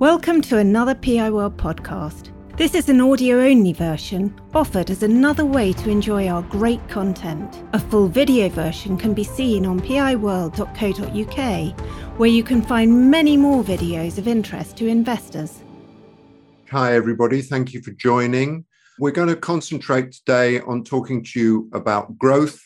Welcome to another PI World podcast. This is an audio only version offered as another way to enjoy our great content. A full video version can be seen on piworld.co.uk, where you can find many more videos of interest to investors. Hi, everybody. Thank you for joining. We're going to concentrate today on talking to you about growth,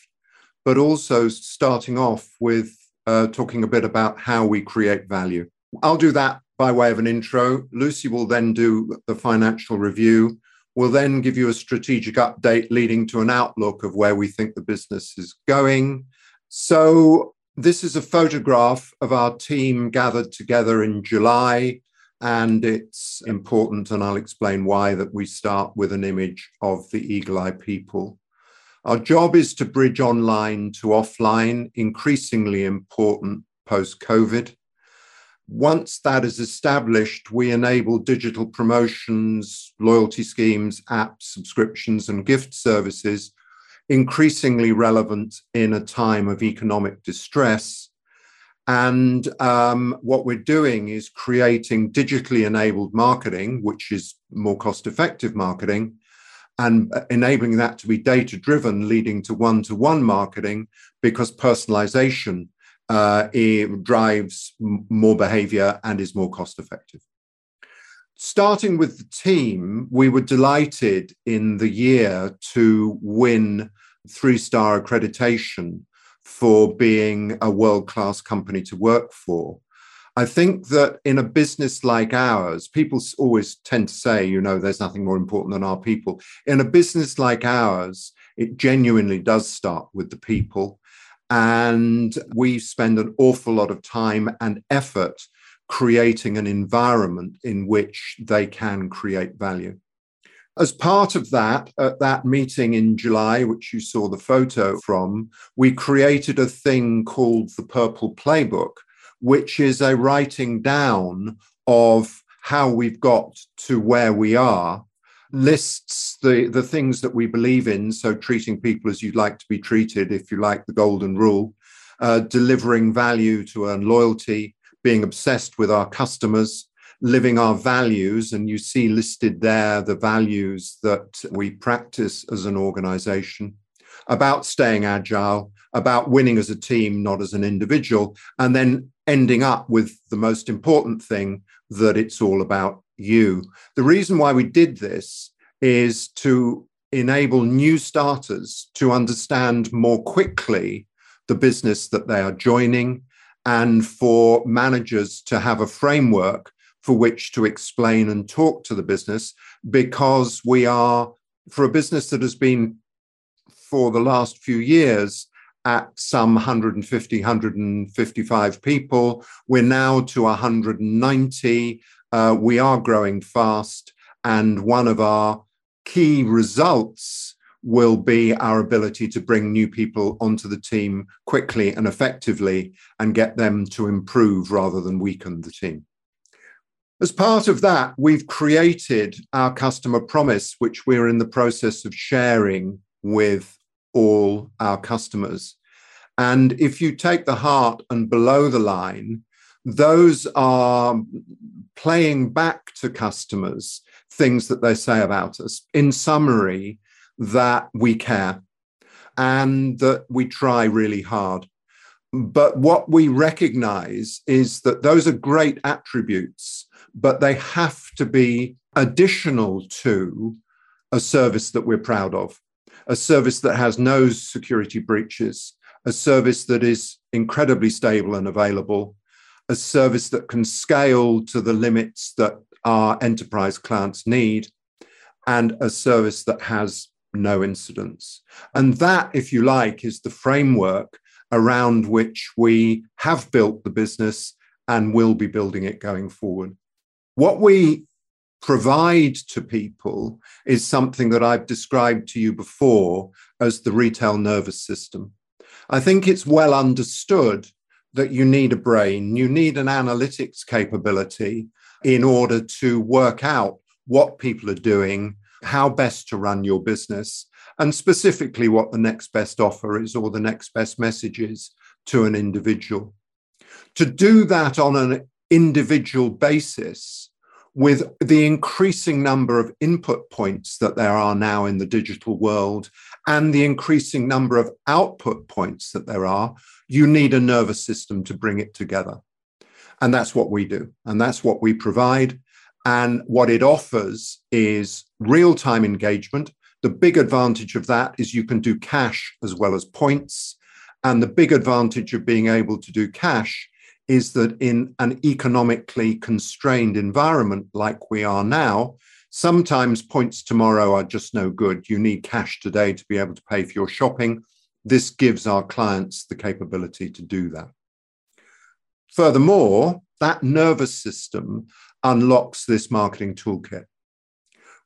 but also starting off with uh, talking a bit about how we create value. I'll do that by way of an intro. Lucy will then do the financial review. We'll then give you a strategic update leading to an outlook of where we think the business is going. So, this is a photograph of our team gathered together in July. And it's important, and I'll explain why, that we start with an image of the Eagle Eye people. Our job is to bridge online to offline, increasingly important post COVID. Once that is established, we enable digital promotions, loyalty schemes, apps, subscriptions, and gift services increasingly relevant in a time of economic distress. And um, what we're doing is creating digitally enabled marketing, which is more cost effective marketing, and enabling that to be data driven, leading to one to one marketing because personalization uh, it drives more behavior and is more cost effective. Starting with the team, we were delighted in the year to win three star accreditation for being a world class company to work for. I think that in a business like ours, people always tend to say, you know, there's nothing more important than our people. In a business like ours, it genuinely does start with the people. And we spend an awful lot of time and effort creating an environment in which they can create value. As part of that, at that meeting in July, which you saw the photo from, we created a thing called the Purple Playbook, which is a writing down of how we've got to where we are lists the, the things that we believe in. So, treating people as you'd like to be treated, if you like the golden rule, uh, delivering value to earn loyalty, being obsessed with our customers, living our values. And you see listed there the values that we practice as an organization about staying agile, about winning as a team, not as an individual, and then ending up with the most important thing that it's all about you. The reason why we did this is to enable new starters to understand more quickly the business that they are joining and for managers to have a framework for which to explain and talk to the business because we are for a business that has been for the last few years at some 150 155 people we're now to 190 uh, we are growing fast. And one of our key results will be our ability to bring new people onto the team quickly and effectively and get them to improve rather than weaken the team. As part of that, we've created our customer promise, which we're in the process of sharing with all our customers. And if you take the heart and below the line, those are playing back to customers things that they say about us. In summary, that we care and that we try really hard. But what we recognize is that those are great attributes, but they have to be additional to a service that we're proud of, a service that has no security breaches, a service that is incredibly stable and available, a service that can scale to the limits that our enterprise clients need, and a service that has no incidents. And that, if you like, is the framework around which we have built the business and will be building it going forward. What we provide to people is something that I've described to you before as the retail nervous system. I think it's well understood that you need a brain, you need an analytics capability in order to work out what people are doing, how best to run your business, and specifically what the next best offer is or the next best message is to an individual. To do that on an individual basis with the increasing number of input points that there are now in the digital world and the increasing number of output points that there are, you need a nervous system to bring it together. And that's what we do. And that's what we provide. And what it offers is real time engagement. The big advantage of that is you can do cash as well as points. And the big advantage of being able to do cash is that in an economically constrained environment like we are now, sometimes points tomorrow are just no good. You need cash today to be able to pay for your shopping. This gives our clients the capability to do that. Furthermore, that nervous system unlocks this marketing toolkit,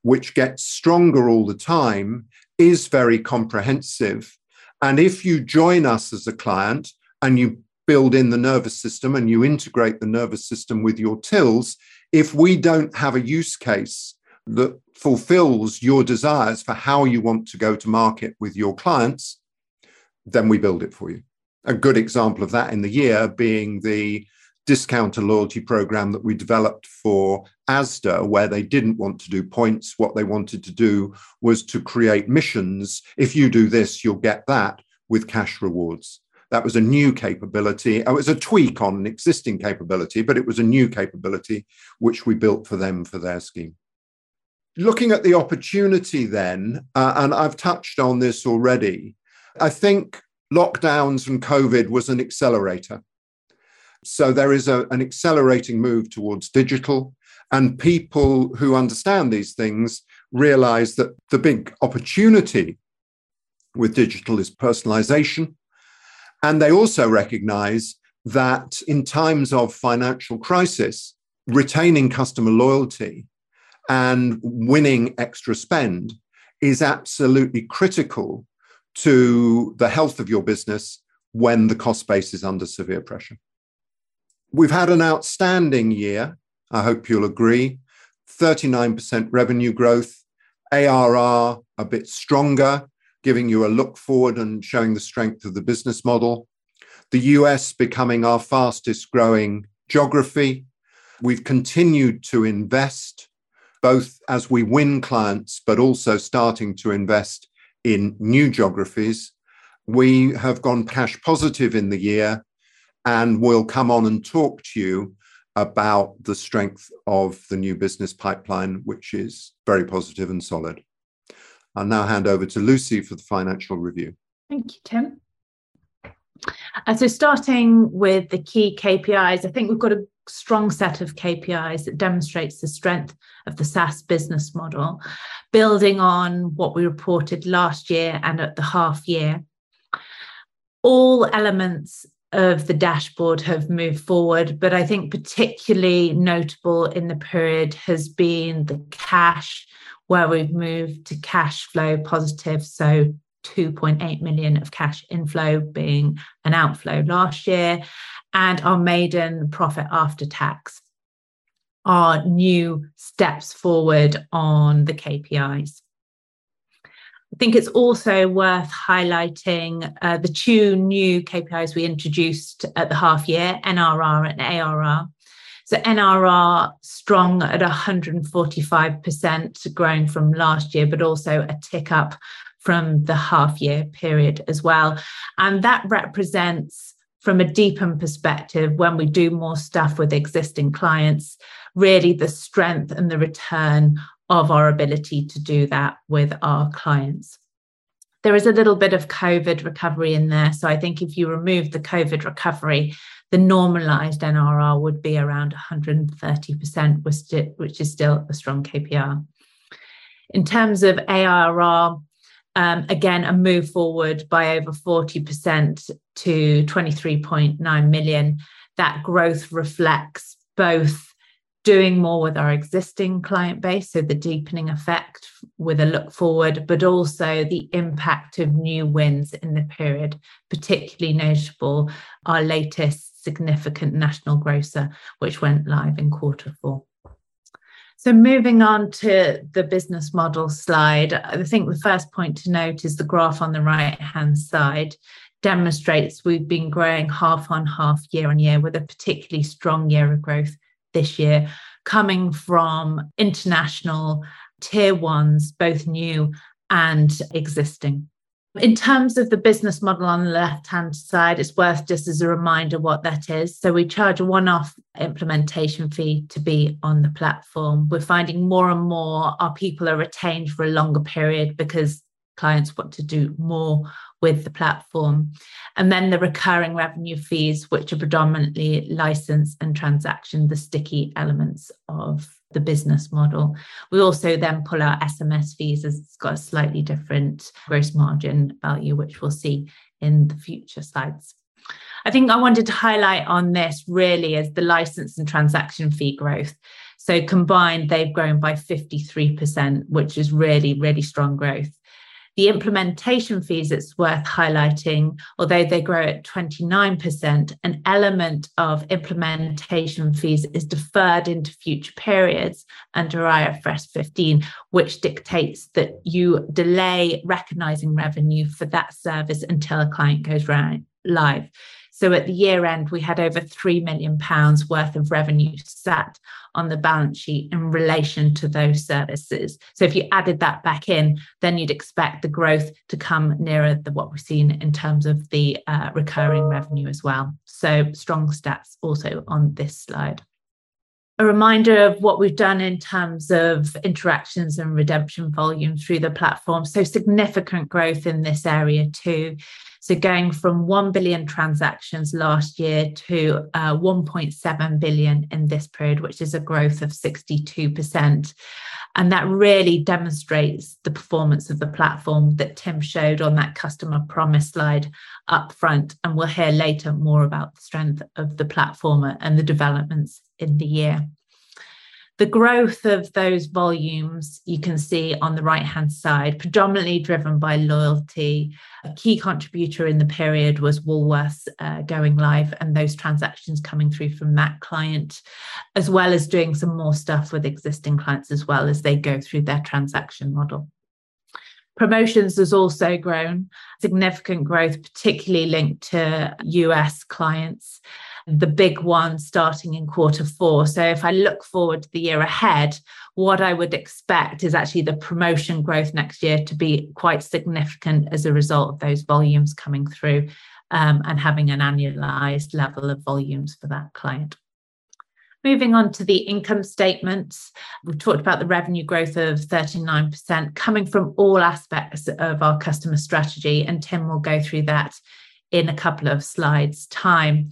which gets stronger all the time, is very comprehensive. And if you join us as a client and you build in the nervous system and you integrate the nervous system with your tills, if we don't have a use case that fulfills your desires for how you want to go to market with your clients, then we build it for you. A good example of that in the year being the discounter loyalty program that we developed for Asda, where they didn't want to do points. What they wanted to do was to create missions. If you do this, you'll get that with cash rewards. That was a new capability. It was a tweak on an existing capability, but it was a new capability which we built for them for their scheme. Looking at the opportunity, then, uh, and I've touched on this already, I think lockdowns and COVID was an accelerator so there is a, an accelerating move towards digital, and people who understand these things realize that the big opportunity with digital is personalization. And they also recognize that in times of financial crisis, retaining customer loyalty and winning extra spend is absolutely critical to the health of your business when the cost base is under severe pressure. We've had an outstanding year. I hope you'll agree. 39% revenue growth, ARR a bit stronger, giving you a look forward and showing the strength of the business model. The US becoming our fastest growing geography. We've continued to invest both as we win clients, but also starting to invest in new geographies. We have gone cash positive in the year and we'll come on and talk to you about the strength of the new business pipeline, which is very positive and solid. I'll now hand over to Lucy for the financial review. Thank you, Tim. Uh, so, starting with the key KPIs, I think we've got a strong set of KPIs that demonstrates the strength of the SaaS business model, building on what we reported last year and at the half year. All elements of the dashboard have moved forward, but I think particularly notable in the period has been the cash, where we've moved to cash flow positive. So 2.8 million of cash inflow being an outflow last year, and our maiden profit after tax are new steps forward on the KPIs. I think it's also worth highlighting uh, the two new KPIs we introduced at the half year NRR and ARR. So, NRR strong at 145%, growing from last year, but also a tick up from the half year period as well. And that represents, from a deepen perspective, when we do more stuff with existing clients, really the strength and the return of our ability to do that with our clients. There is a little bit of COVID recovery in there. So I think if you remove the COVID recovery, the normalized NRR would be around 130%, which is still a strong KPI. In terms of ARR, um, again, a move forward by over 40% to 23.9 million. That growth reflects both doing more with our existing client base, so the deepening effect with a look forward, but also the impact of new wins in the period, particularly notable our latest significant national grocer, which went live in quarter four. So, moving on to the business model slide, I think the first point to note is the graph on the right hand side demonstrates we've been growing half on half year on year with a particularly strong year of growth this year, coming from international tier ones, both new and existing. In terms of the business model on the left hand side, it's worth just as a reminder what that is. So, we charge a one off implementation fee to be on the platform. We're finding more and more our people are retained for a longer period because clients want to do more with the platform. And then the recurring revenue fees, which are predominantly license and transaction, the sticky elements of the business model. We also then pull out SMS fees as it's got a slightly different gross margin value, which we'll see in the future slides. I think I wanted to highlight on this really is the license and transaction fee growth. So combined, they've grown by 53%, which is really, really strong growth. The implementation fees, it's worth highlighting, although they grow at 29%, an element of implementation fees is deferred into future periods under IFRS 15, which dictates that you delay recognizing revenue for that service until a client goes live. So at the year end, we had over £3 million worth of revenue sat on the balance sheet in relation to those services. So if you added that back in, then you'd expect the growth to come nearer the, what we've seen in terms of the uh, recurring revenue as well. So strong stats also on this slide a reminder of what we've done in terms of interactions and redemption volume through the platform. So, significant growth in this area too. So, going from 1 billion transactions last year to uh, 1.7 billion in this period, which is a growth of 62%. And that really demonstrates the performance of the platform that Tim showed on that customer promise slide up front. And we'll hear later more about the strength of the platform and the developments in the year. The growth of those volumes you can see on the right hand side, predominantly driven by loyalty. A key contributor in the period was Woolworths uh, going live and those transactions coming through from that client, as well as doing some more stuff with existing clients as well as they go through their transaction model. Promotions has also grown, significant growth, particularly linked to US clients the big one starting in quarter four. So if I look forward to the year ahead, what I would expect is actually the promotion growth next year to be quite significant as a result of those volumes coming through um, and having an annualized level of volumes for that client. Moving on to the income statements, we've talked about the revenue growth of 39% coming from all aspects of our customer strategy, and Tim will go through that in a couple of slides' time.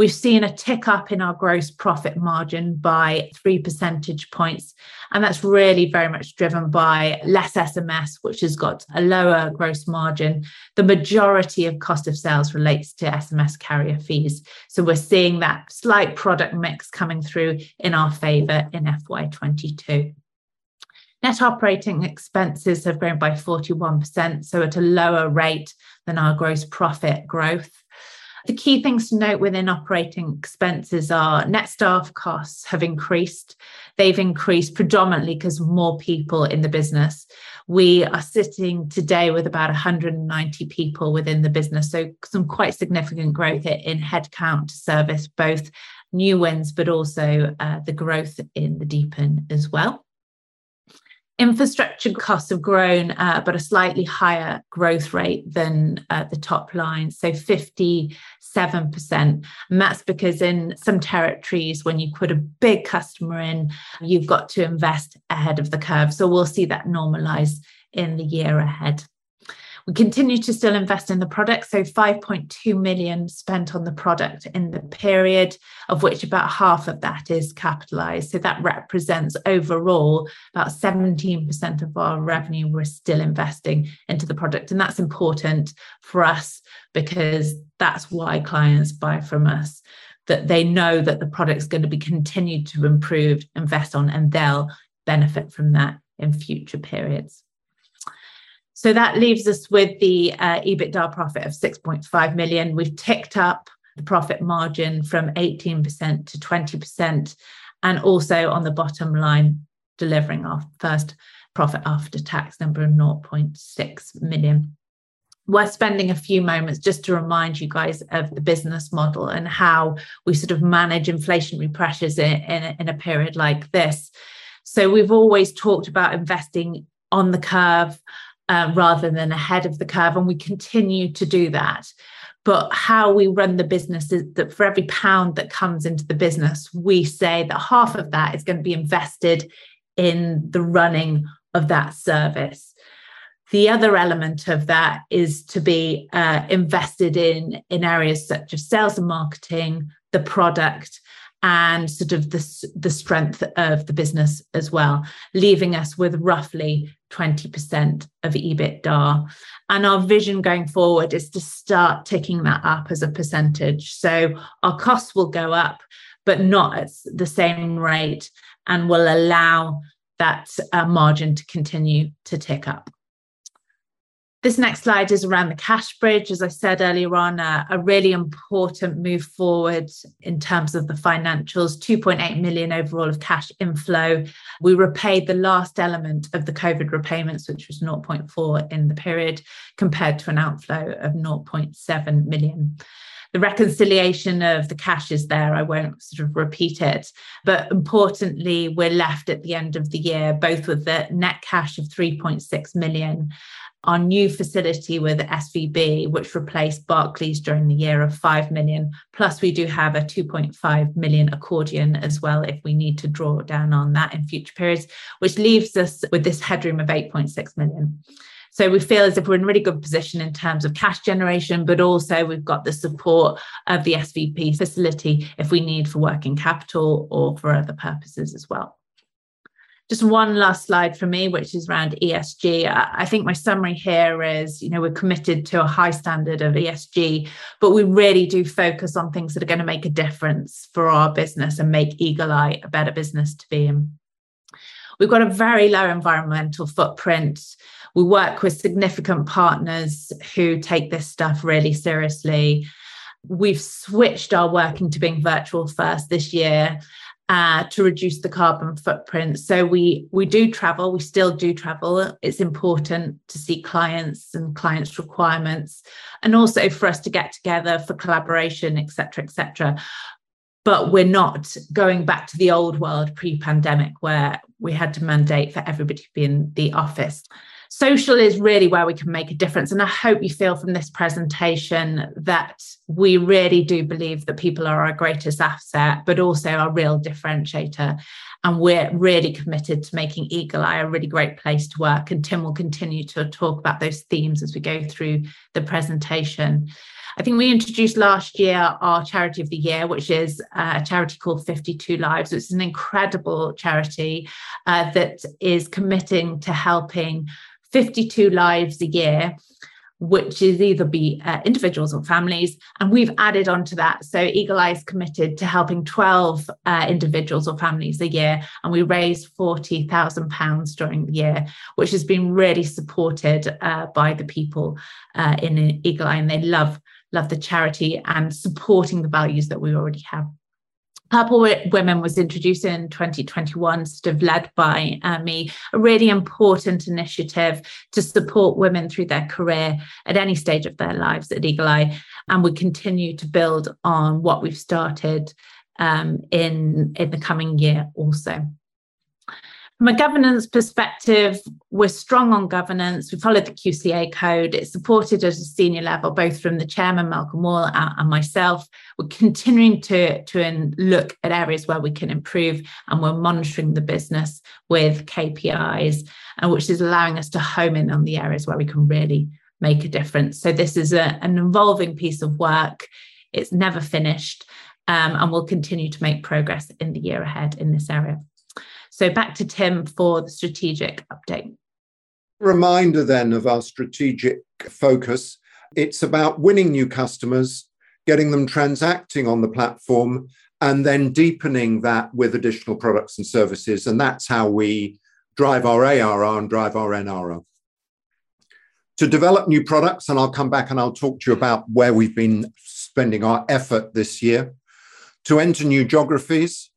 We've seen a tick up in our gross profit margin by three percentage points. And that's really very much driven by less SMS, which has got a lower gross margin. The majority of cost of sales relates to SMS carrier fees. So we're seeing that slight product mix coming through in our favour in FY22. Net operating expenses have grown by 41%, so at a lower rate than our gross profit growth. The key things to note within operating expenses are net staff costs have increased. They've increased predominantly because more people in the business. We are sitting today with about 190 people within the business. So, some quite significant growth in headcount service both new wins, but also uh, the growth in the deepen as well. Infrastructure costs have grown, uh, but a slightly higher growth rate than uh, the top line, so 57%. And that's because in some territories, when you put a big customer in, you've got to invest ahead of the curve. So we'll see that normalize in the year ahead. We continue to still invest in the product. So 5.2 million spent on the product in the period, of which about half of that is capitalized. So that represents overall about 17% of our revenue we're still investing into the product. And that's important for us because that's why clients buy from us that they know that the product is going to be continued to improve, invest on, and they'll benefit from that in future periods. So that leaves us with the uh, EBITDA profit of 6.5 million. We've ticked up the profit margin from 18% to 20%, and also on the bottom line, delivering our first profit after tax number of 0.6 million. worth spending a few moments just to remind you guys of the business model and how we sort of manage inflationary pressures in, in, in a period like this. So we've always talked about investing on the curve uh, rather than ahead of the curve, and we continue to do that. But how we run the business is that for every pound that comes into the business, we say that half of that is going to be invested in the running of that service. The other element of that is to be uh, invested in in areas such as sales and marketing, the product, and sort of the, the strength of the business as well, leaving us with roughly 20% of EBITDA. And our vision going forward is to start ticking that up as a percentage. So our costs will go up, but not at the same rate, and will allow that uh, margin to continue to tick up. This next slide is around the cash bridge. As I said earlier on, uh, a really important move forward in terms of the financials 2.8 million overall of cash inflow. We repaid the last element of the COVID repayments, which was 0.4 in the period, compared to an outflow of 0.7 million. The reconciliation of the cash is there. I won't sort of repeat it. But importantly, we're left at the end of the year, both with the net cash of 3.6 million our new facility with SVB, which replaced Barclays during the year of 5 million. Plus, we do have a 2.5 million accordion as well if we need to draw down on that in future periods, which leaves us with this headroom of 8.6 million. So we feel as if we're in a really good position in terms of cash generation, but also we've got the support of the SVB facility if we need for working capital or for other purposes as well just one last slide for me, which is around ESG. I think my summary here is, you know, we're committed to a high standard of ESG, but we really do focus on things that are going to make a difference for our business and make Eagle Eye a better business to be in. We've got a very low environmental footprint. We work with significant partners who take this stuff really seriously. We've switched our working to being virtual first this year uh, to reduce the carbon footprint. So we we do travel. We still do travel. It's important to see clients and clients' requirements, and also for us to get together for collaboration, etc., etc. But we're not going back to the old world pre-pandemic where we had to mandate for everybody to be in the office social is really where we can make a difference. And I hope you feel from this presentation that we really do believe that people are our greatest asset, but also our real differentiator. And we're really committed to making Eagle Eye a really great place to work. And Tim will continue to talk about those themes as we go through the presentation. I think we introduced last year our charity of the year, which is uh, a charity called 52 Lives. It's an incredible charity uh, that is committing to helping 52 lives a year which is either be uh, individuals or families. And we've added on to that. So Eagle Eye is committed to helping 12 uh, individuals or families a year. And we raised £40,000 during the year, which has been really supported uh, by the people uh, in Eagle Eye. And they love, love the charity and supporting the values that we already have. Purple Women was introduced in 2021, sort of led by uh, me, a really important initiative to support women through their career at any stage of their lives at Eagle Eye. And we continue to build on what we've started um, in, in the coming year also. From a governance perspective, we're strong on governance. We follow the QCA code. It's supported at a senior level, both from the chairman, Malcolm Wall, and myself. We're continuing to, to look at areas where we can improve, and we're monitoring the business with KPIs, and which is allowing us to home in on the areas where we can really make a difference. So this is a, an involving piece of work. It's never finished, um, and we'll continue to make progress in the year ahead in this area. So back to Tim for the strategic update. Reminder then of our strategic focus. It's about winning new customers, getting them transacting on the platform, and then deepening that with additional products and services. And that's how we drive our ARR and drive our NRR. To develop new products, and I'll come back and I'll talk to you about where we've been spending our effort this year. To enter new geographies,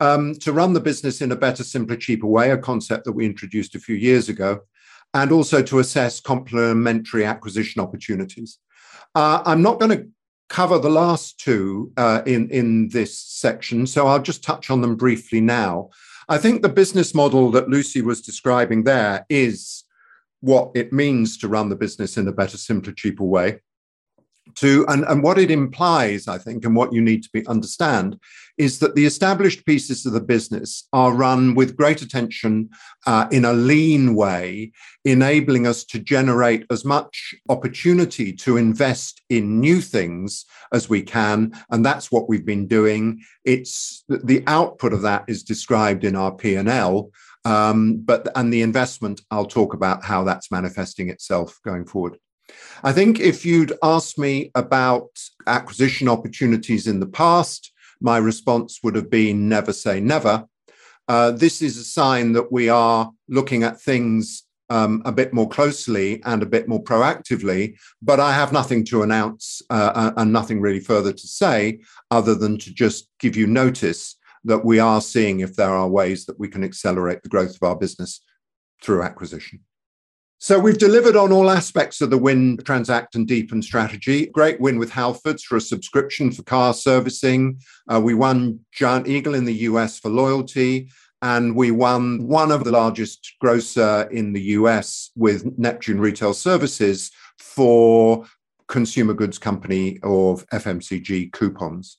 um, to run the business in a better, simpler, cheaper way, a concept that we introduced a few years ago, and also to assess complementary acquisition opportunities. Uh, I'm not going to cover the last two uh, in, in this section, so I'll just touch on them briefly now. I think the business model that Lucy was describing there is what it means to run the business in a better, simpler, cheaper way to and, and what it implies i think and what you need to be understand is that the established pieces of the business are run with great attention uh, in a lean way enabling us to generate as much opportunity to invest in new things as we can and that's what we've been doing. It's the output of that is described in our p&l um, but and the investment i'll talk about how that's manifesting itself going forward I think if you'd asked me about acquisition opportunities in the past, my response would have been never say never. Uh, this is a sign that we are looking at things um, a bit more closely and a bit more proactively, but I have nothing to announce uh, and nothing really further to say other than to just give you notice that we are seeing if there are ways that we can accelerate the growth of our business through acquisition. So we've delivered on all aspects of the win, transact, and deepen strategy. Great win with Halfords for a subscription for car servicing. Uh, we won Giant Eagle in the US for loyalty. And we won one of the largest grocer in the US with Neptune Retail Services for consumer goods company of FMCG coupons.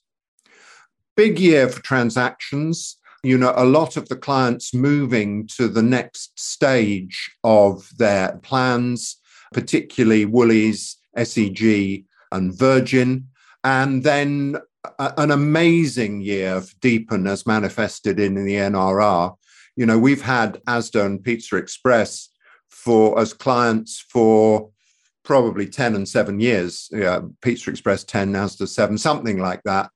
Big year for transactions you know, a lot of the clients moving to the next stage of their plans, particularly Woolies, SEG, and Virgin. And then a, an amazing year of Deepen as manifested in the NRR. You know, we've had Asda and Pizza Express for as clients for probably 10 and seven years. Yeah, Pizza Express 10, Asda 7, something like that.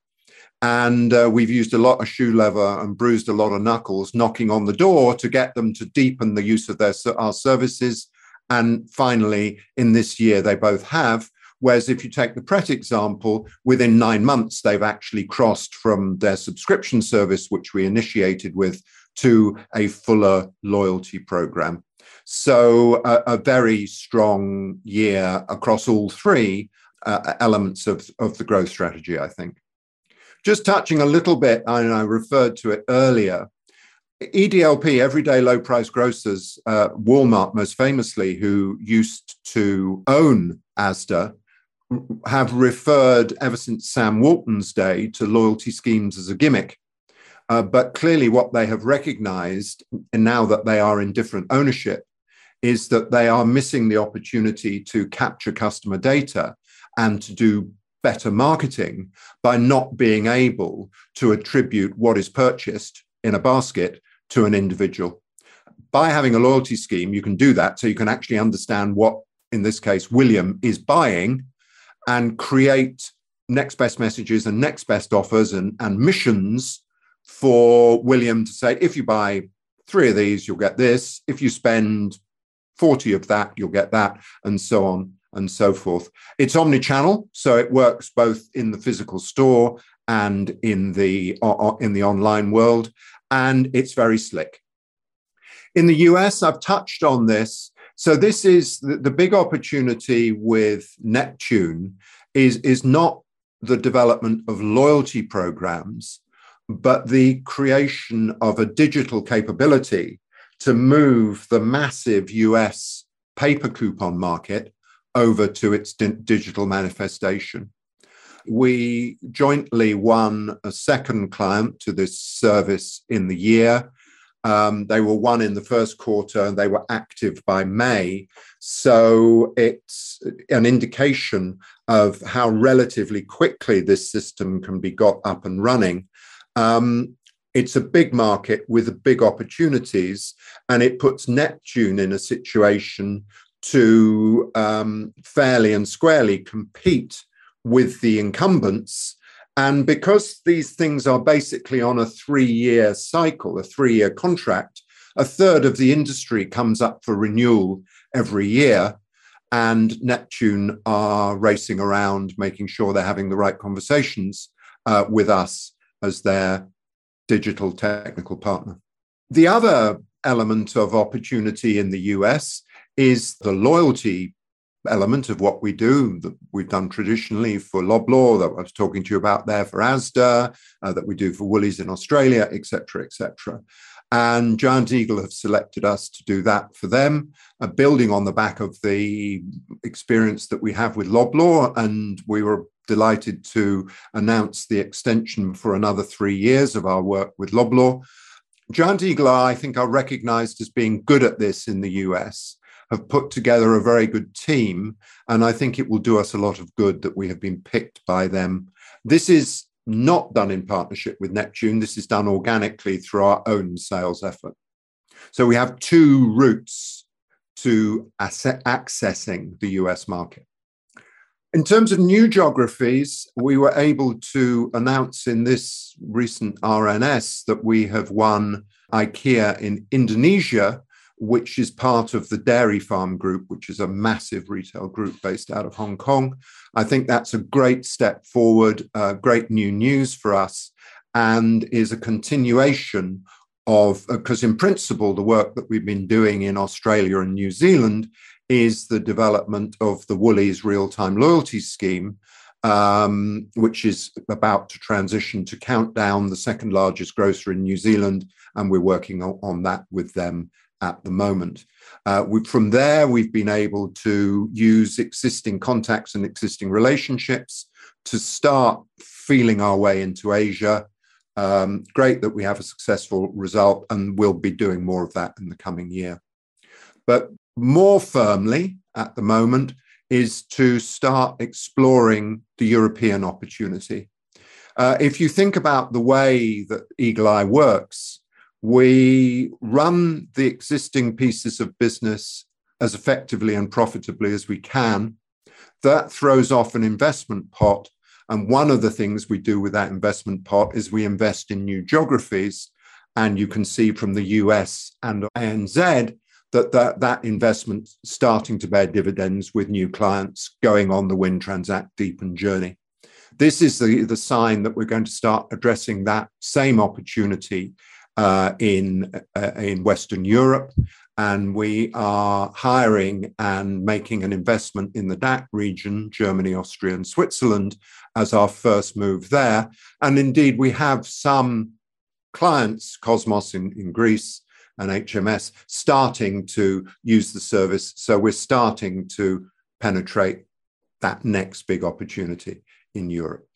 And uh, we've used a lot of shoe leather and bruised a lot of knuckles knocking on the door to get them to deepen the use of their our services. And finally, in this year, they both have. Whereas if you take the Pret example, within nine months, they've actually crossed from their subscription service, which we initiated with, to a fuller loyalty program. So, a, very strong year across all three uh, elements of, of the growth strategy, I think. Just touching a little bit, and I referred to it earlier. EDLP, Everyday Low Price Grocers, uh, Walmart most famously, who used to own Asda, have referred ever since Sam Walton's day to loyalty schemes as a gimmick. Uh, but clearly, what they have recognized, and now that they are in different ownership, is that they are missing the opportunity to capture customer data and to do better marketing by not being able to attribute what is purchased in a basket to an individual. By having a loyalty scheme, you can do that. So you can actually understand what, in this case, William is buying and create next best messages and next best offers and, and missions for William to say, if you buy three of these, you'll get this. If you spend 40 of that, you'll get that, and so on and so forth. It's omni-channel, so it works both in the physical store and in the uh, in the online world, and it's very slick. In the US, I've touched on this. So this is the, the big opportunity with Neptune is, is not the development of loyalty programs, but the creation of a digital capability to move the massive US paper coupon market over to its di- digital manifestation. We jointly won a second client to this service in the year. Um, they were won in the first quarter and they were active by May. So it's an indication of how relatively quickly this system can be got up and running. Um, it's a big market with big opportunities, and it puts Neptune in a situation to um, fairly and squarely compete with the incumbents. And because these things are basically on a three year cycle, a three year contract, a third of the industry comes up for renewal every year. And Neptune are racing around, making sure they're having the right conversations uh, with us as their digital technical partner. The other element of opportunity in the US is the loyalty element of what we do that we've done traditionally for Loblaw, that I was talking to you about there for Asda, uh, that we do for Woolies in Australia, etc., etc. And Giant Eagle have selected us to do that for them, uh, building on the back of the experience that we have with Loblaw. And we were delighted to announce the extension for another three years of our work with Loblaw. Giant Eagle, I think, are recognized as being good at this in the US, have put together a very good team. And I think it will do us a lot of good that we have been picked by them. This is not done in partnership with Neptune. This is done organically through our own sales effort. So we have two routes to accessing the US market. In terms of new geographies, we were able to announce in this recent RNS that we have won IKEA in Indonesia which is part of the Dairy Farm Group, which is a massive retail group based out of Hong Kong. I think that's a great step forward, uh, great new news for us, and is a continuation of, because uh, in principle, the work that we've been doing in Australia and New Zealand is the development of the Woolies real time loyalty scheme. Um, which is about to transition to Countdown, the second largest grocer in New Zealand, and we're working on, on that with them at the moment. Uh, we, from there, we've been able to use existing contacts and existing relationships to start feeling our way into Asia. Um, great that we have a successful result, and we'll be doing more of that in the coming year. But more firmly at the moment is to start exploring the European opportunity. Uh, if you think about the way that Eagle Eye works, we run the existing pieces of business as effectively and profitably as we can. That throws off an investment pot. And one of the things we do with that investment pot is we invest in new geographies. And you can see from the US and ANZ that that, that investment starting to bear dividends with new clients going on the win, transact, deepen journey. This is the, the sign that we're going to start addressing that same opportunity uh, in uh, in Western Europe, and we are hiring and making an investment in the DACH region, Germany, Austria, and Switzerland, as our first move there. And indeed, we have some clients, Cosmos in, in Greece and HMS, starting to use the service. So we're starting to penetrate that next big opportunity in Europe.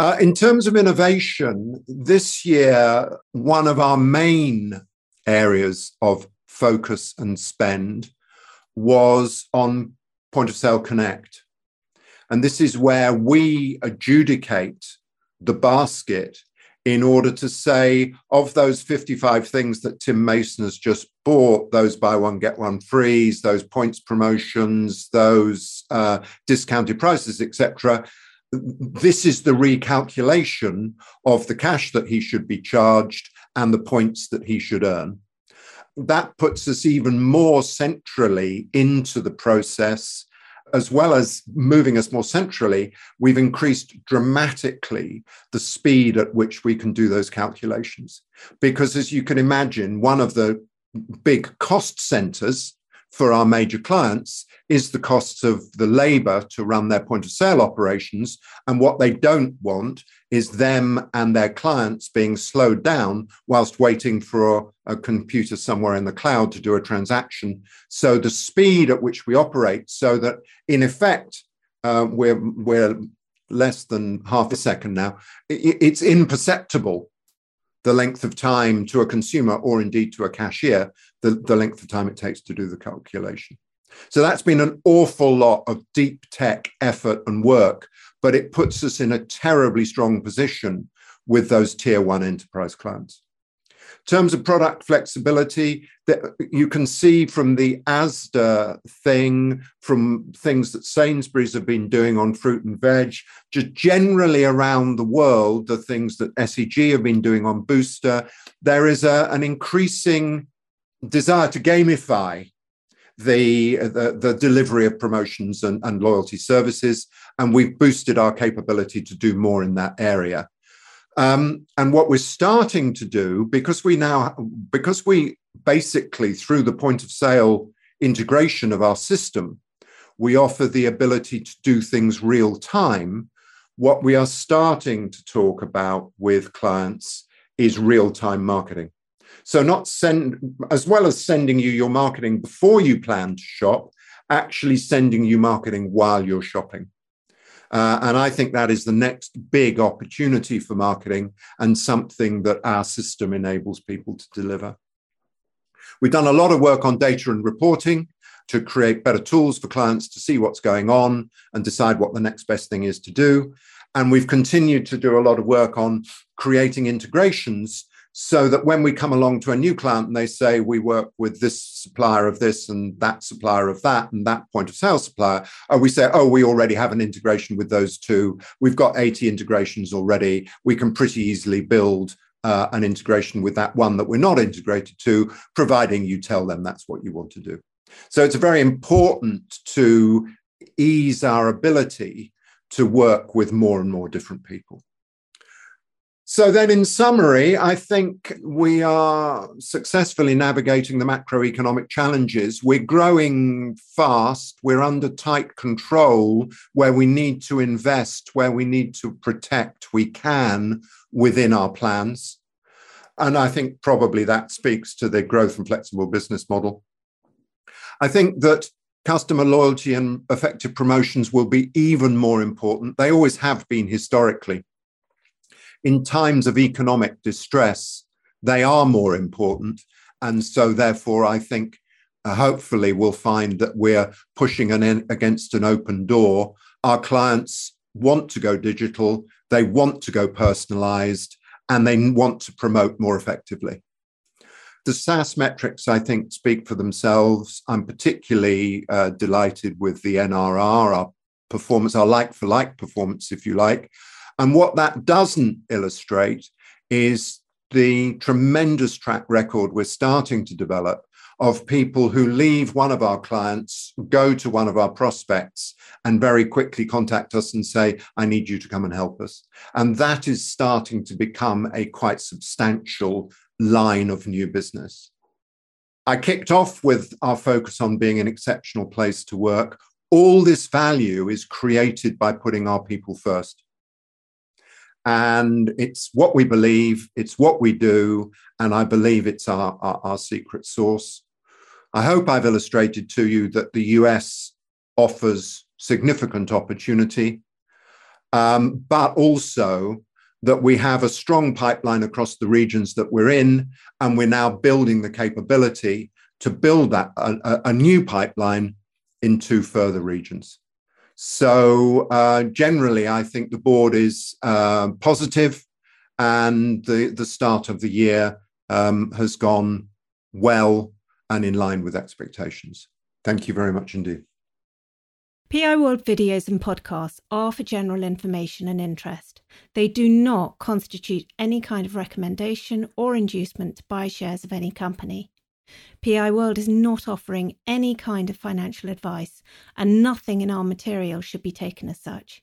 Uh, in terms of innovation, this year, one of our main areas of focus and spend was on Point of Sale Connect. And this is where we adjudicate the basket in order to say, of those 55 things that Tim Mason has just bought, those buy one, get one frees, those points promotions, those uh, discounted prices, etc., this is the recalculation of the cash that he should be charged and the points that he should earn. That puts us even more centrally into the process. As well as moving us more centrally, we've increased dramatically the speed at which we can do those calculations. Because as you can imagine, one of the big cost centers for our major clients is the costs of the labor to run their point of sale operations. And what they don't want is them and their clients being slowed down whilst waiting for a, a computer somewhere in the cloud to do a transaction. So the speed at which we operate, so that in effect, uh, we're, we're less than half a second now, it, it's imperceptible the length of time to a consumer or indeed to a cashier, the, the length of time it takes to do the calculation. So that's been an awful lot of deep tech effort and work, but it puts us in a terribly strong position with those tier one enterprise clients. In terms of product flexibility, that you can see from the ASDA thing, from things that Sainsbury's have been doing on fruit and veg, just generally around the world, the things that SEG have been doing on Booster, there is a, an increasing desire to gamify the, the, the, delivery of promotions and, and loyalty services. And we've boosted our capability to do more in that area. Um, and what we're starting to do, because we now, because we basically through the point of sale integration of our system, we offer the ability to do things real time. What we are starting to talk about with clients is real time marketing. So, not send, as well as sending you your marketing before you plan to shop, actually sending you marketing while you're shopping. Uh, and I think that is the next big opportunity for marketing and something that our system enables people to deliver. We've done a lot of work on data and reporting to create better tools for clients to see what's going on and decide what the next best thing is to do. And we've continued to do a lot of work on creating integrations so that when we come along to a new client and they say we work with this supplier of this and that supplier of that and that point of sale supplier uh, we say oh we already have an integration with those two. We've got 80 integrations already. We can pretty easily build uh, an integration with that one that we're not integrated to providing you tell them that's what you want to do. So it's very important to ease our ability to work with more and more different people so, then in summary, I think we are successfully navigating the macroeconomic challenges. We're growing fast, we're under tight control where we need to invest, where we need to protect, we can within our plans. And I think probably that speaks to the growth and flexible business model. I think that customer loyalty and effective promotions will be even more important. They always have been historically in times of economic distress, they are more important. And so, therefore, I think uh, hopefully we'll find that we're pushing an in, against an open door. Our clients want to go digital, they want to go personalized, and they want to promote more effectively. The SaaS metrics, I think, speak for themselves. I'm particularly uh, delighted with the NRR, our performance, our like for like performance, if you like. And what that doesn't illustrate is the tremendous track record we're starting to develop of people who leave one of our clients, go to one of our prospects, and very quickly contact us and say, I need you to come and help us. And that is starting to become a quite substantial line of new business. I kicked off with our focus on being an exceptional place to work. All this value is created by putting our people first. And it's what we believe, it's what we do, and I believe it's our, our, our secret source. I hope I've illustrated to you that the US offers significant opportunity, um, but also that we have a strong pipeline across the regions that we're in, and we're now building the capability to build that a, a new pipeline into further regions. So uh, generally, I think the board is uh, positive and the, the start of the year um, has gone well and in line with expectations. Thank you very much indeed. PI World videos and podcasts are for general information and interest. They do not constitute any kind of recommendation or inducement to buy shares of any company. PI World is not offering any kind of financial advice, and nothing in our material should be taken as such.